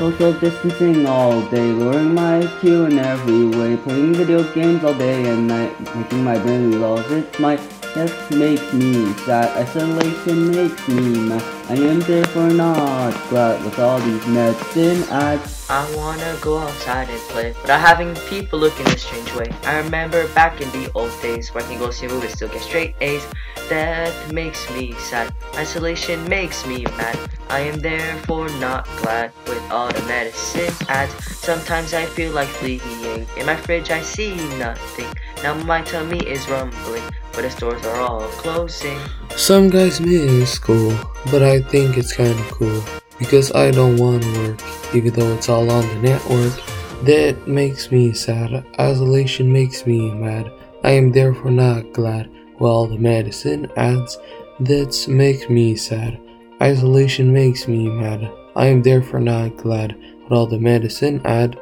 Social distancing all day, lowering my IQ in every way, playing video games all day and night, making my brain of its might. Death makes me sad, isolation makes me mad. I am therefore not glad with all these medicine ads. I wanna go outside and play without having people look in a strange way. I remember back in the old days where I can go see movies, still get straight A's. Death makes me sad, isolation makes me mad. I am therefore not glad with all the medicine ads. Sometimes I feel like fleeing. In my fridge I see nothing. Now my tummy is rumbling, but the stores are all closing. Some guys miss school, but I think it's kinda cool because I don't want to work, even though it's all on the network. That makes me sad. Isolation makes me mad. I am therefore not glad. While the medicine ads that makes me sad. Isolation makes me mad. I am therefore not glad. While the medicine ad